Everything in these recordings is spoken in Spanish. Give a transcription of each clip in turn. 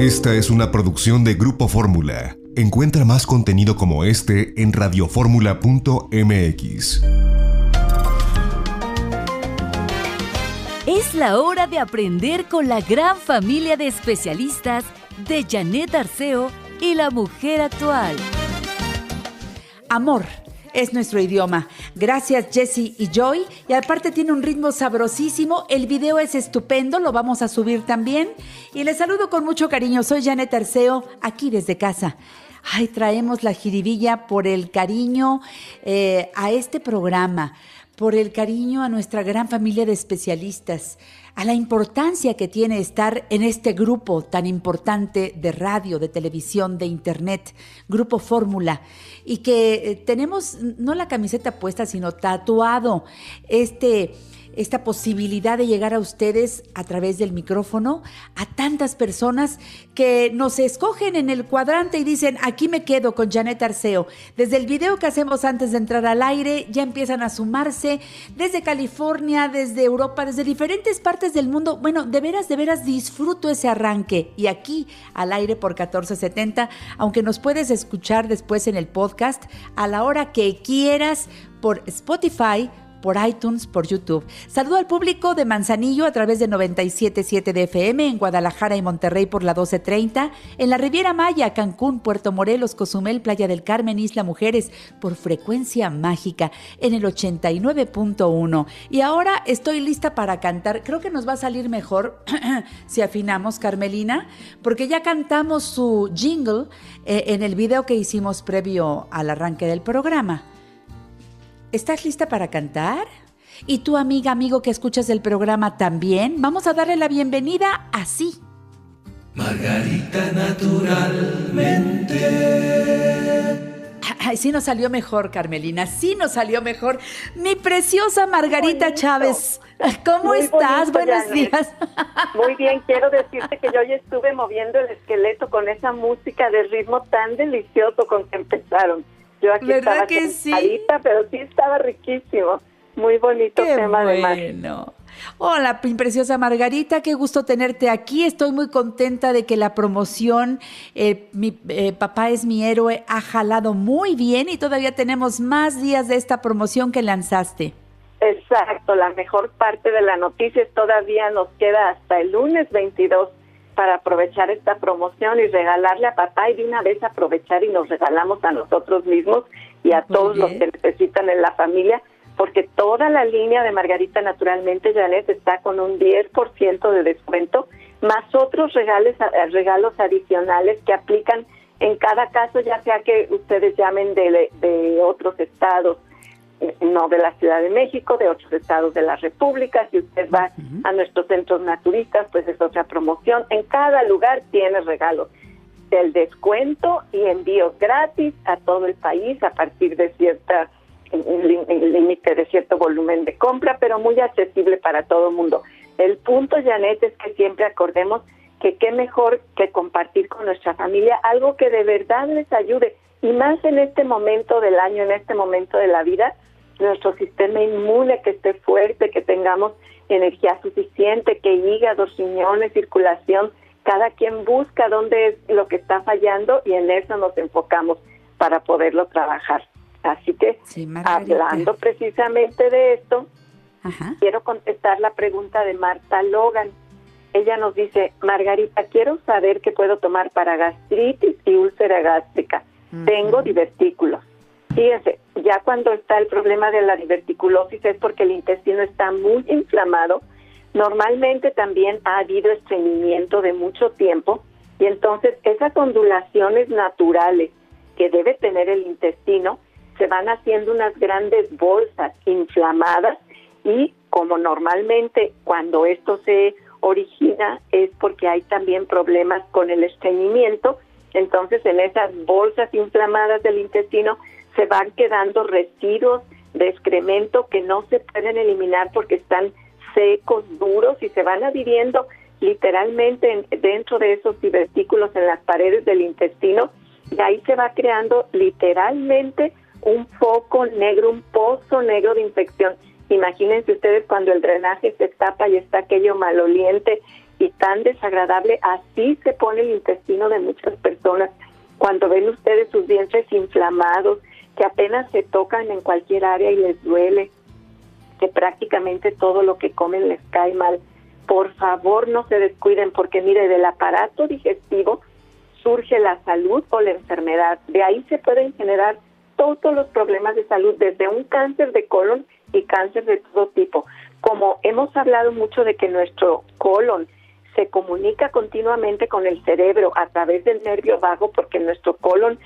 Esta es una producción de Grupo Fórmula. Encuentra más contenido como este en radioformula.mx. Es la hora de aprender con la gran familia de especialistas de Janet Arceo y la mujer actual. Amor es nuestro idioma. Gracias Jesse y Joy. Y aparte tiene un ritmo sabrosísimo. El video es estupendo, lo vamos a subir también. Y les saludo con mucho cariño. Soy Janet Arceo, aquí desde casa. Ay, traemos la jiribilla por el cariño eh, a este programa, por el cariño a nuestra gran familia de especialistas, a la importancia que tiene estar en este grupo tan importante de radio, de televisión, de internet, Grupo Fórmula, y que eh, tenemos no la camiseta puesta, sino tatuado este esta posibilidad de llegar a ustedes a través del micrófono, a tantas personas que nos escogen en el cuadrante y dicen, aquí me quedo con Janet Arceo. Desde el video que hacemos antes de entrar al aire, ya empiezan a sumarse desde California, desde Europa, desde diferentes partes del mundo. Bueno, de veras, de veras disfruto ese arranque. Y aquí al aire por 1470, aunque nos puedes escuchar después en el podcast a la hora que quieras por Spotify, por iTunes, por YouTube. Saludo al público de Manzanillo a través de 97.7 de FM en Guadalajara y Monterrey por la 12.30, en la Riviera Maya, Cancún, Puerto Morelos, Cozumel, Playa del Carmen, Isla Mujeres por frecuencia mágica en el 89.1. Y ahora estoy lista para cantar. Creo que nos va a salir mejor si afinamos, Carmelina, porque ya cantamos su jingle eh, en el video que hicimos previo al arranque del programa. ¿Estás lista para cantar? ¿Y tu amiga, amigo que escuchas el programa también? Vamos a darle la bienvenida así. Margarita naturalmente. Ay, sí nos salió mejor, Carmelina, sí nos salió mejor. Mi preciosa Margarita Chávez, ¿cómo estás? Buenos días. Muy bien, quiero decirte que yo ya estuve moviendo el esqueleto con esa música de ritmo tan delicioso con que empezaron. Yo aquí ¿Verdad estaba que sí? pero sí estaba riquísimo. Muy bonito Qué tema bueno. Hola, preciosa Margarita, qué gusto tenerte aquí. Estoy muy contenta de que la promoción, eh, mi eh, papá es mi héroe, ha jalado muy bien y todavía tenemos más días de esta promoción que lanzaste. Exacto, la mejor parte de la noticia todavía nos queda hasta el lunes 22 para aprovechar esta promoción y regalarle a papá y de una vez aprovechar y nos regalamos a nosotros mismos y a todos los que necesitan en la familia, porque toda la línea de Margarita Naturalmente Janet está con un 10% de descuento, más otros regales, eh, regalos adicionales que aplican en cada caso, ya sea que ustedes llamen de, de otros estados, no de la Ciudad de México, de otros estados de la República. Si usted va a nuestros centros naturistas, pues es otra promoción. En cada lugar tiene regalos. El descuento y envíos gratis a todo el país a partir de cierta límite de cierto volumen de compra, pero muy accesible para todo el mundo. El punto, Janet, es que siempre acordemos que qué mejor que compartir con nuestra familia algo que de verdad les ayude, y más en este momento del año, en este momento de la vida, nuestro sistema inmune que esté fuerte, que tengamos energía suficiente, que hígado, riñones, circulación, cada quien busca dónde es lo que está fallando y en eso nos enfocamos para poderlo trabajar. Así que, Sí, hablando precisamente de esto, Ajá. quiero contestar la pregunta de Marta Logan. Ella nos dice, Margarita, quiero saber qué puedo tomar para gastritis y úlcera gástrica. Tengo divertículos. Fíjense, ya cuando está el problema de la diverticulosis es porque el intestino está muy inflamado. Normalmente también ha habido estreñimiento de mucho tiempo y entonces esas ondulaciones naturales que debe tener el intestino se van haciendo unas grandes bolsas inflamadas y como normalmente cuando esto se origina es porque hay también problemas con el estreñimiento, entonces en esas bolsas inflamadas del intestino se van quedando residuos de excremento que no se pueden eliminar porque están secos, duros y se van adhiriendo literalmente en- dentro de esos divertículos en las paredes del intestino y ahí se va creando literalmente un foco negro, un pozo negro de infección. Imagínense ustedes cuando el drenaje se tapa y está aquello maloliente y tan desagradable, así se pone el intestino de muchas personas. Cuando ven ustedes sus vientres inflamados, que apenas se tocan en cualquier área y les duele, que prácticamente todo lo que comen les cae mal. Por favor, no se descuiden porque mire, del aparato digestivo surge la salud o la enfermedad. De ahí se pueden generar todos los problemas de salud, desde un cáncer de colon y cáncer de todo tipo. Como hemos hablado mucho de que nuestro colon se comunica continuamente con el cerebro a través del nervio vago, porque nuestro colon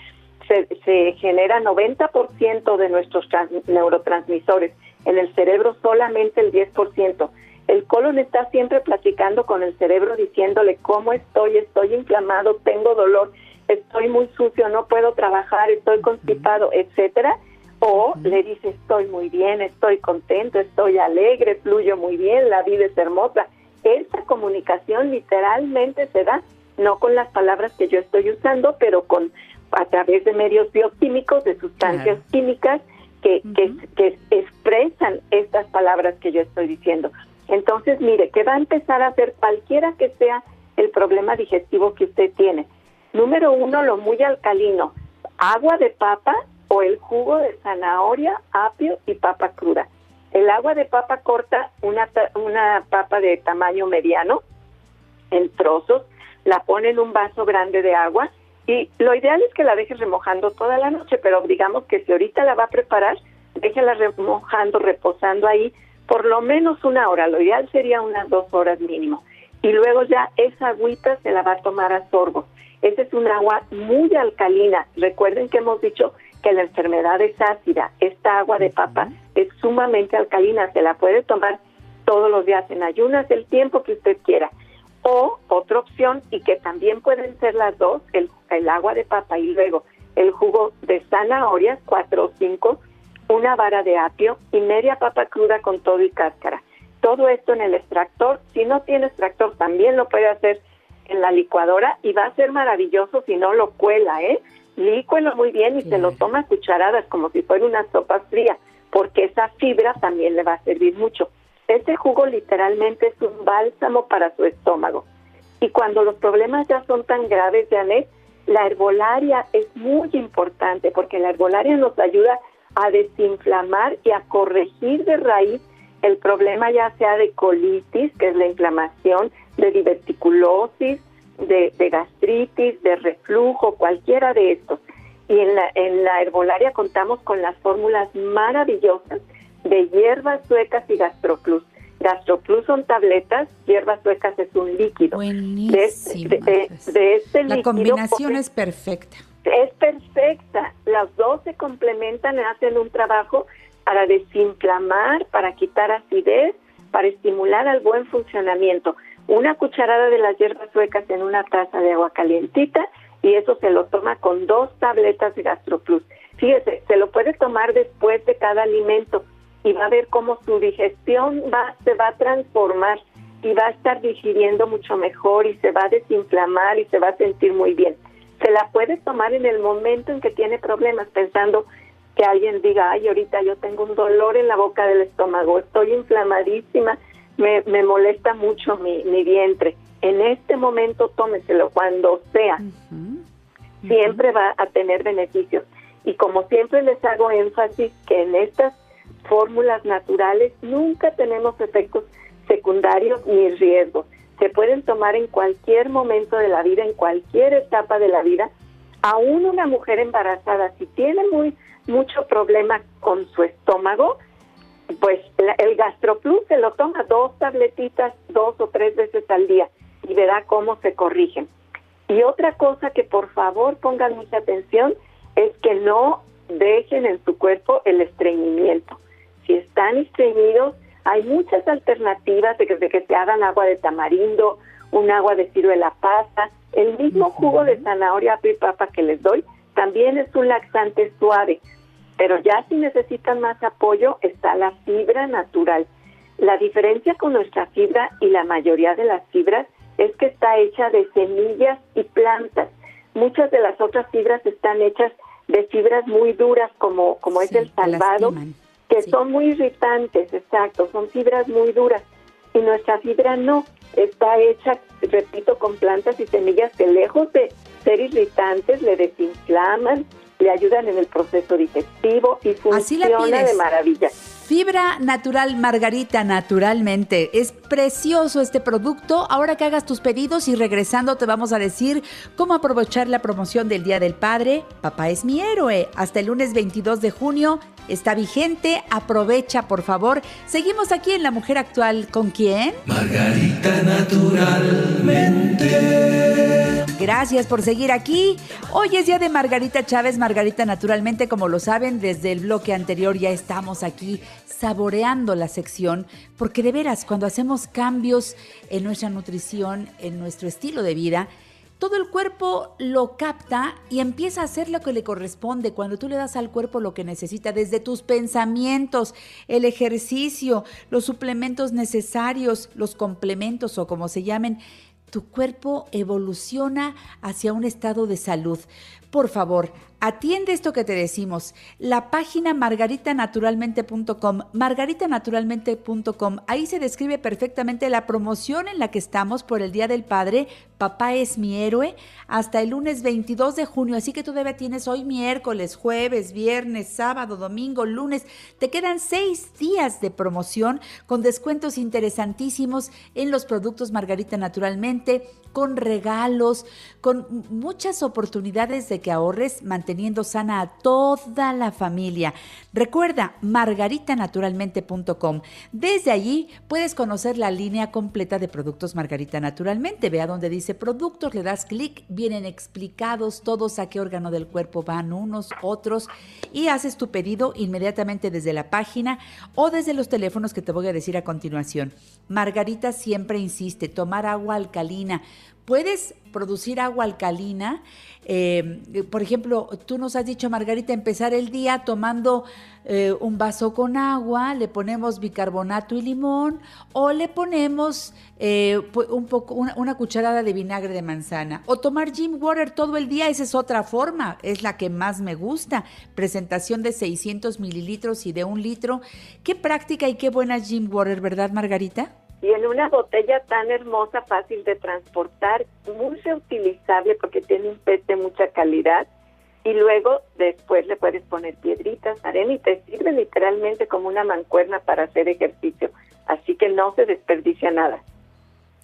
se, se genera 90% de nuestros neurotransmisores, en el cerebro solamente el 10%. El colon está siempre platicando con el cerebro diciéndole cómo estoy, estoy inflamado, tengo dolor, estoy muy sucio, no puedo trabajar, estoy constipado, etcétera. O le dice estoy muy bien, estoy contento, estoy alegre, fluyo muy bien, la vida es hermosa. Esa comunicación literalmente se da, no con las palabras que yo estoy usando, pero con a través de medios bioquímicos, de sustancias químicas que, que, expresan estas palabras que yo estoy diciendo. Entonces, mire, que va a empezar a hacer cualquiera que sea el problema digestivo que usted tiene. Número uno, lo muy alcalino, agua de papa o el jugo de zanahoria, apio y papa cruda. El agua de papa corta una, una papa de tamaño mediano en trozos, la pone en un vaso grande de agua y lo ideal es que la dejes remojando toda la noche, pero digamos que si ahorita la va a preparar, déjela remojando, reposando ahí por lo menos una hora, lo ideal sería unas dos horas mínimo. Y luego ya esa agüita se la va a tomar a sorbo. Esa es un agua muy alcalina. Recuerden que hemos dicho que la enfermedad es ácida. Esta agua de papa es sumamente alcalina. Se la puede tomar todos los días en ayunas el tiempo que usted quiera. O otra opción, y que también pueden ser las dos, el, el agua de papa y luego el jugo de zanahorias, cuatro o cinco, una vara de apio y media papa cruda con todo y cáscara. Todo esto en el extractor. Si no tiene extractor, también lo puede hacer en la licuadora y va a ser maravilloso si no lo cuela, ¿eh? Lícuelo muy bien y se lo toma a cucharadas como si fuera una sopa fría, porque esa fibra también le va a servir mucho. Este jugo literalmente es un bálsamo para su estómago. Y cuando los problemas ya son tan graves, Janet, la herbolaria es muy importante porque la herbolaria nos ayuda a desinflamar y a corregir de raíz el problema ya sea de colitis, que es la inflamación, de diverticulosis, de, gastritis, de reflujo, cualquiera de estos. Y en la, en la herbolaria contamos con las fórmulas maravillosas de hierbas suecas y gastroplus. Gastroplus son tabletas, hierbas suecas es un líquido. Buenísimo. De, este la combinación es perfecta. Es perfecta. Las dos se complementan, hacen un trabajo para desinflamar, para quitar acidez, para estimular al buen funcionamiento. Una cucharada de las hierbas suecas en una taza de agua calientita y eso se lo toma con dos tabletas de GastroPlus. Fíjese, se lo puede tomar después de cada alimento y va a ver cómo su digestión va, se va a transformar y va a estar digiriendo mucho mejor y se va a desinflamar y se va a sentir muy bien. Se la puede tomar en el momento en que tiene problemas, pensando que alguien diga, ay, ahorita yo tengo un dolor en la boca del estómago, estoy inflamadísima, me, me molesta mucho mi, mi vientre. En este momento tómeselo cuando sea. Siempre va a tener beneficios. Y como siempre les hago énfasis que en estas fórmulas naturales nunca tenemos efectos secundarios ni riesgos. Se pueden tomar en cualquier momento de la vida, en cualquier etapa de la vida. Aún una mujer embarazada, si tiene muy mucho problema con su estómago, pues el GastroPlus se lo toma dos tabletitas dos o tres veces al día y verá cómo se corrigen. Y otra cosa que por favor pongan mucha atención es que no dejen en su cuerpo el estreñimiento. Si están estreñidos, hay muchas alternativas de que, de que se hagan agua de tamarindo, un agua de ciruela pasa, el mismo jugo de zanahoria y papa que les doy también es un laxante suave, pero ya si necesitan más apoyo está la fibra natural. La diferencia con nuestra fibra y la mayoría de las fibras es que está hecha de semillas y plantas. Muchas de las otras fibras están hechas de fibras muy duras como, como es el salvado, que son muy irritantes, exacto, son fibras muy duras. y nuestra fibra no. Está hecha, repito, con plantas y semillas que lejos de ser irritantes le desinflaman, le ayudan en el proceso digestivo y funciona de maravilla. Fibra natural Margarita, naturalmente. Es precioso este producto. Ahora que hagas tus pedidos y regresando te vamos a decir cómo aprovechar la promoción del Día del Padre. Papá es mi héroe. Hasta el lunes 22 de junio está vigente. Aprovecha, por favor. Seguimos aquí en La Mujer Actual. ¿Con quién? Margarita Naturalmente. Gracias por seguir aquí. Hoy es día de Margarita Chávez, Margarita Naturalmente, como lo saben, desde el bloque anterior ya estamos aquí saboreando la sección, porque de veras, cuando hacemos cambios en nuestra nutrición, en nuestro estilo de vida, todo el cuerpo lo capta y empieza a hacer lo que le corresponde cuando tú le das al cuerpo lo que necesita, desde tus pensamientos, el ejercicio, los suplementos necesarios, los complementos o como se llamen, tu cuerpo evoluciona hacia un estado de salud. Por favor, Atiende esto que te decimos. La página margaritanaturalmente.com, margaritanaturalmente.com, ahí se describe perfectamente la promoción en la que estamos por el Día del Padre. Papá es mi héroe hasta el lunes 22 de junio, así que todavía tienes hoy miércoles, jueves, viernes, sábado, domingo, lunes. Te quedan seis días de promoción con descuentos interesantísimos en los productos Margarita Naturalmente, con regalos, con muchas oportunidades de que ahorres, manteniendo sana a toda la familia. Recuerda margaritanaturalmente.com. Desde allí puedes conocer la línea completa de productos Margarita Naturalmente. Ve a donde dice productos, le das clic, vienen explicados todos a qué órgano del cuerpo van unos, otros, y haces tu pedido inmediatamente desde la página o desde los teléfonos que te voy a decir a continuación. Margarita siempre insiste, tomar agua alcalina puedes producir agua alcalina. Eh, por ejemplo, tú nos has dicho, Margarita, empezar el día tomando eh, un vaso con agua, le ponemos bicarbonato y limón o le ponemos eh, un poco, una, cucharada de vinagre de manzana. O tomar gym water todo el día, esa es otra forma, es la que más me gusta. Presentación de 600 mililitros y de un litro. Qué práctica y qué buena gym water, ¿verdad, Margarita? Y en una botella tan hermosa, fácil de transportar, muy reutilizable porque tiene un PET de mucha calidad y luego después le puedes poner piedritas, arena y te sirve literalmente como una mancuerna para hacer ejercicio. Así que no se desperdicia nada.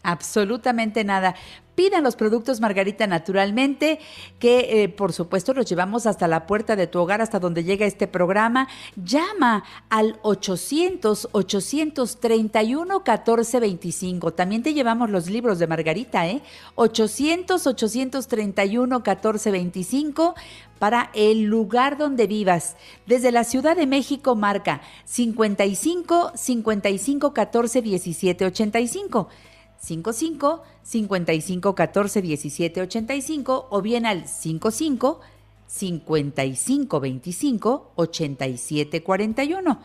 Absolutamente nada. Pidan los productos Margarita naturalmente, que eh, por supuesto los llevamos hasta la puerta de tu hogar, hasta donde llega este programa. Llama al 800-831-1425. También te llevamos los libros de Margarita, ¿eh? 800-831-1425 para el lugar donde vivas. Desde la Ciudad de México marca 55 55 14 17 85. 55 55 14 17 85 o bien al 55 55 25 87 41.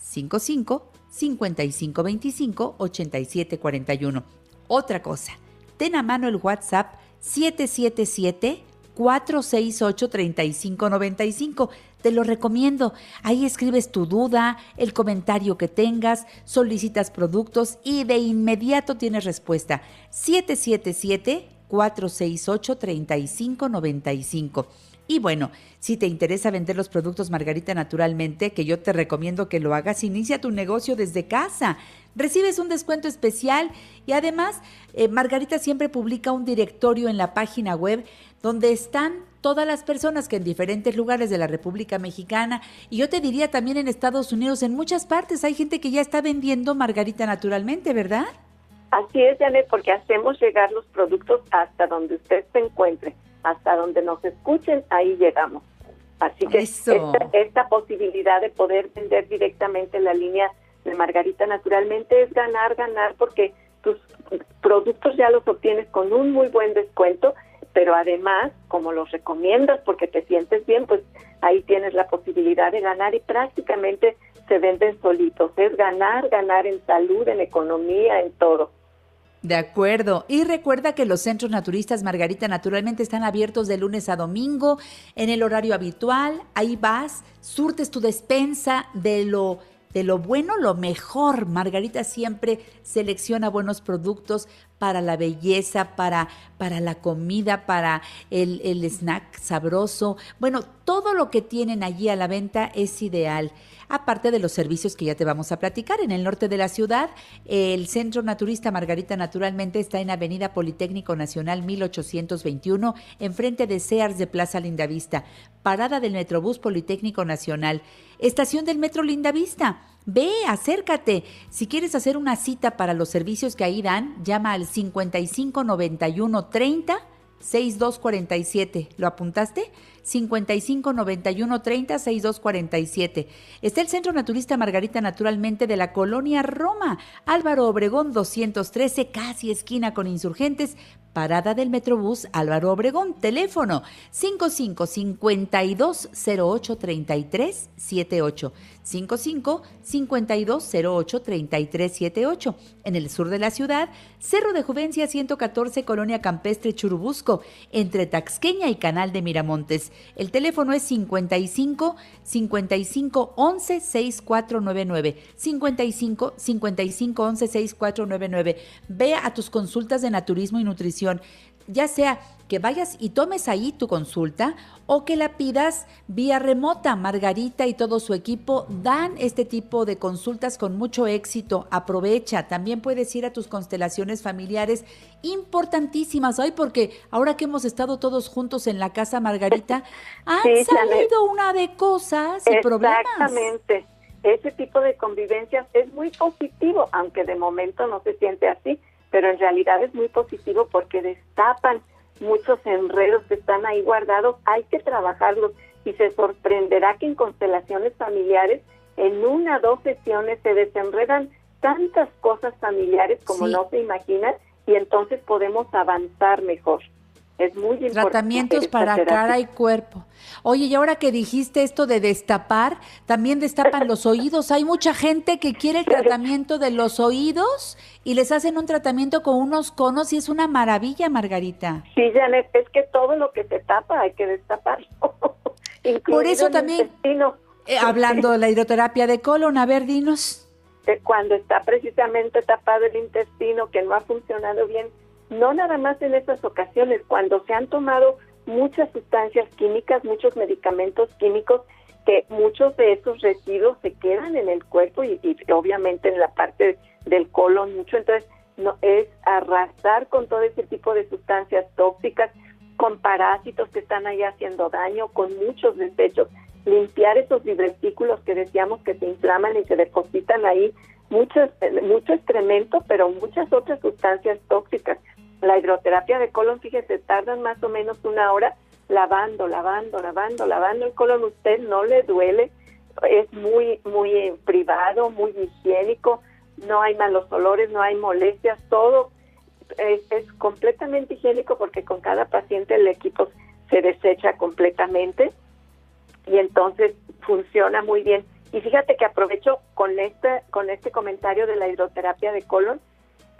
55 55 25 87 41. Otra cosa, ten a mano el WhatsApp 777 468 3595 te lo recomiendo. Ahí escribes tu duda, el comentario que tengas, solicitas productos y de inmediato tienes respuesta. 777-468-3595. Y bueno, si te interesa vender los productos Margarita naturalmente, que yo te recomiendo que lo hagas, inicia tu negocio desde casa. Recibes un descuento especial y además eh, Margarita siempre publica un directorio en la página web donde están todas las personas que en diferentes lugares de la República Mexicana y yo te diría también en Estados Unidos, en muchas partes hay gente que ya está vendiendo margarita naturalmente, ¿verdad? Así es, Janet, porque hacemos llegar los productos hasta donde usted se encuentre, hasta donde nos escuchen, ahí llegamos. Así que esta, posibilidad de poder vender directamente la línea de Margarita naturalmente es ganar, ganar, porque tus productos ya los obtienes con un muy buen descuento pero además, como los recomiendas porque te sientes bien, pues ahí tienes la posibilidad de ganar y prácticamente se venden solitos. Es ganar, ganar en salud, en economía, en todo. De acuerdo. Y recuerda que los centros naturistas Margarita naturalmente están abiertos de lunes a domingo en el horario habitual. Ahí vas, surtes tu despensa de lo de lo bueno lo mejor. Margarita siempre selecciona buenos productos para la belleza, para, para la comida, para el, el snack sabroso. Bueno, todo lo que tienen allí a la venta es ideal aparte de los servicios que ya te vamos a platicar. En el norte de la ciudad, el Centro Naturista Margarita Naturalmente está en Avenida Politécnico Nacional 1821, enfrente de Sears de Plaza Lindavista, parada del Metrobús Politécnico Nacional, estación del Metro Lindavista. Ve, acércate. Si quieres hacer una cita para los servicios que ahí dan, llama al 5591 30 6247. ¿Lo apuntaste? 55 91 30 62 47. Está el Centro Naturista Margarita Naturalmente de la Colonia Roma, Álvaro Obregón 213, casi esquina con insurgentes, parada del Metrobús Álvaro Obregón, teléfono 55 52 08 33 78. 55 52 08 33 78. En el sur de la ciudad, Cerro de Juvencia 114, Colonia Campestre Churubusco, entre Taxqueña y Canal de Miramontes. El teléfono es 55 55 11 6499. 55 55 11 6499. Ve a tus consultas de naturismo y nutrición ya sea que vayas y tomes ahí tu consulta o que la pidas vía remota. Margarita y todo su equipo dan este tipo de consultas con mucho éxito. Aprovecha. También puedes ir a tus constelaciones familiares importantísimas hoy porque ahora que hemos estado todos juntos en la casa Margarita, han salido una de cosas y problemas. Exactamente. Ese tipo de convivencias es muy positivo, aunque de momento no se siente así pero en realidad es muy positivo porque destapan muchos enredos que están ahí guardados, hay que trabajarlos y se sorprenderá que en constelaciones familiares en una o dos sesiones se desenredan tantas cosas familiares como no se imaginan y entonces podemos avanzar mejor. Es muy importante. Tratamientos para cara y cuerpo. Oye, y ahora que dijiste esto de destapar, también destapan los oídos. Hay mucha gente que quiere el tratamiento de los oídos y les hacen un tratamiento con unos conos y es una maravilla, Margarita. Sí, Janet, es que todo lo que se tapa hay que destaparlo. Por eso también, eh, hablando de la hidroterapia de colon, a ver, dinos. Cuando está precisamente tapado el intestino, que no ha funcionado bien, no nada más en estas ocasiones, cuando se han tomado muchas sustancias químicas, muchos medicamentos químicos, que muchos de esos residuos se quedan en el cuerpo y, obviamente en la parte del colon mucho, entonces no es arrastrar con todo ese tipo de sustancias tóxicas, con parásitos que están ahí haciendo daño, con muchos desechos, limpiar esos divertículos que decíamos que se inflaman y se depositan ahí, mucho, mucho excremento, pero muchas otras sustancias tóxicas. La hidroterapia de colon, fíjese, tardan más o menos una hora lavando, lavando, lavando, lavando el colon. Usted no le duele, es muy, muy privado, muy higiénico, no hay malos olores, no hay molestias, todo es, es completamente higiénico porque con cada paciente el equipo se desecha completamente y entonces funciona muy bien. Y fíjate que aprovecho con este, con este comentario de la hidroterapia de colon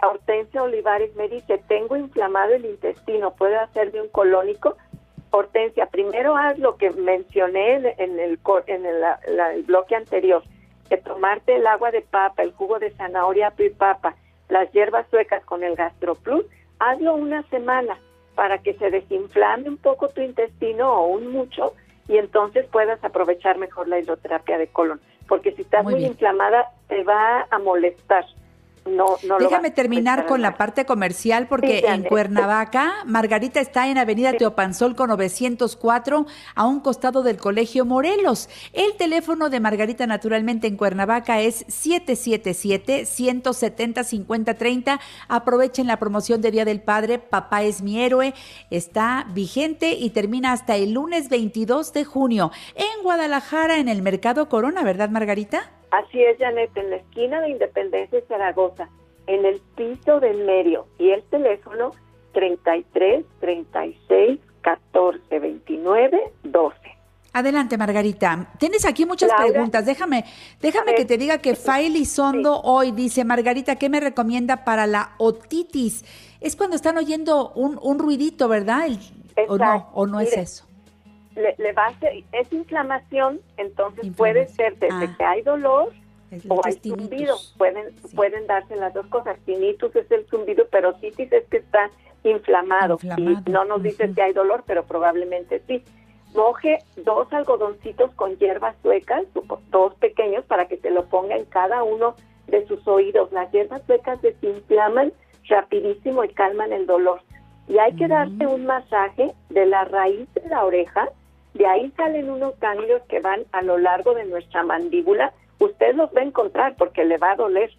Hortensia Olivares me dice, tengo inflamado el intestino, ¿puedo hacerme un colónico? Hortensia, primero haz lo que mencioné en el, en el, bloque anterior, que tomarte el agua de papa, el jugo de zanahoria y papa, las hierbas suecas con el GastroPlus, hazlo una semana para que se desinflame un poco tu intestino o un mucho y entonces puedas aprovechar mejor la hidroterapia de colon, porque si estás muy inflamada te va a molestar no, Déjame terminar con la parte comercial porque en Cuernavaca, Margarita está en Avenida Teopanzol con 904 a un costado del Colegio Morelos. El teléfono de Margarita naturalmente en Cuernavaca es 777-170-5030. Aprovechen la promoción de Día del Padre, Papá es mi héroe. Está vigente y termina hasta el lunes 22 de junio en Guadalajara en el Mercado Corona, ¿verdad Margarita? Así es, Janet, en la esquina de Independencia y Zaragoza, en el piso del medio, y el teléfono 33 36 14 29 12. Adelante, Margarita. Tienes aquí muchas preguntas. Déjame, déjame que te diga que Faili Sondo hoy dice, Margarita, ¿qué me recomienda para la otitis? Es cuando están oyendo un, un ruidito, ¿verdad? ¿O no? ¿O no es eso? Le, va a hacer, es inflamación, entonces puede ser desde ah. que hay dolor o hay zumbido. Pueden, pueden darse las dos cosas. Tinnitus es el zumbido, pero titis es que está inflamado. Y no nos dice si hay dolor, pero probablemente sí. Moje dos algodoncitos con hierbas suecas, dos pequeños, para que se lo ponga en cada uno de sus oídos. Las hierbas suecas desinflaman rapidísimo y calman el dolor. Y hay que darse un masaje de la raíz de la oreja. De ahí salen unos ganglios que van a lo largo de nuestra mandíbula. Usted los va a encontrar porque le va a doler.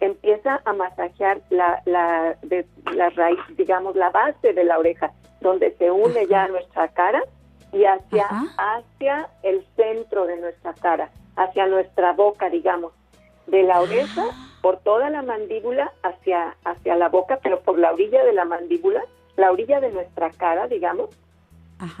Empieza a masajear la, la, de, la raíz, digamos, la base de la oreja, donde se une ya nuestra cara y hacia, hacia el centro de nuestra cara, hacia nuestra boca, digamos, de la oreja por toda la mandíbula hacia, hacia la boca, pero por la orilla de la mandíbula, la orilla de nuestra cara, digamos,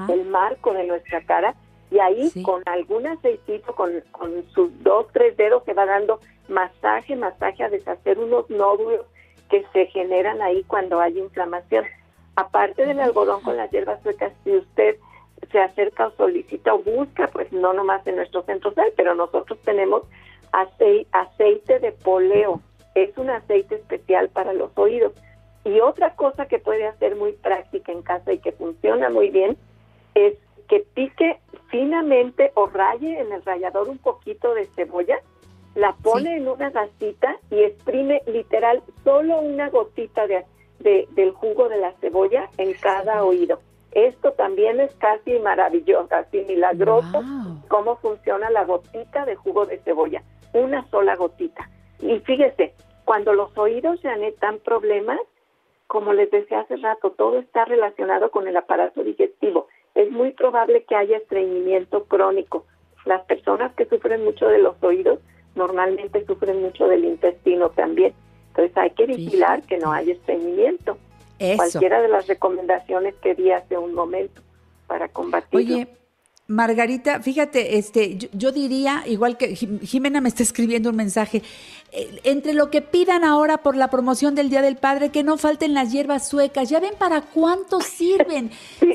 el marco de nuestra cara, y ahí con algún aceitito, con, con sus dos, tres dedos, se va dando masaje, masaje a deshacer unos nódulos que se generan ahí cuando hay inflamación. Aparte del algodón con las hierbas suecas, si usted se acerca o solicita o busca, pues no nomás en nuestro centro hay, pero nosotros tenemos aceite de poleo. Es un aceite especial para los oídos. Y otra cosa que puede hacer muy práctica en casa y que funciona muy bien es que pique finamente o raye en el rallador un poquito de cebolla, la pone en una gasita y exprime literal solo una gotita de, del jugo de la cebolla en cada oído. Esto también es casi maravilloso, casi milagroso cómo funciona la gotita de jugo de cebolla, una sola gotita. Y fíjese, cuando los oídos ya dan problemas, como les decía hace rato, todo está relacionado con el aparato digestivo es muy probable que haya estreñimiento crónico. Las personas que sufren mucho de los oídos normalmente sufren mucho del intestino también. Entonces hay que vigilar que no haya estreñimiento. Cualquiera de las recomendaciones que di hace un momento para combatirlo. Oye, Margarita, fíjate, este, yo, diría, igual que Jimena me está escribiendo un mensaje, eh, entre lo que pidan ahora por la promoción del Día del Padre, que no falten las hierbas suecas. Ya ven para cuánto sirven.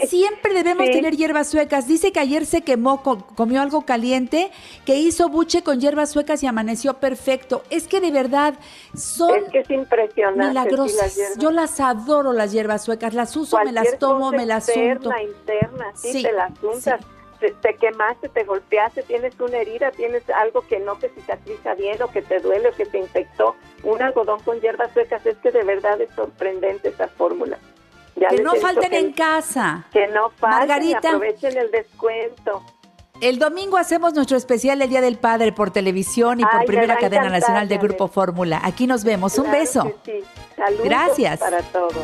Siempre debemos tener hierbas suecas. Dice que ayer se quemó, comió algo caliente, que hizo buche con hierbas suecas y amaneció perfecto. Es que de verdad son es que es impresionante, milagrosas. yo las adoro las hierbas suecas, las uso, me las tomo, me las unto. interna, sí, te las untas te, quemaste, te golpeaste, tienes una herida, tienes algo que no te cicatriza bien o que te duele o que te infectó, un algodón con hierbas suecas, es que de verdad es sorprendente esa fórmula. que no falten en casa. Que no falten, Margarita, aprovechen el descuento. El domingo hacemos nuestro especial El Día del Padre por televisión y por primera cadena nacional de Grupo Fórmula. Aquí nos vemos. Un beso. Gracias. Para todos.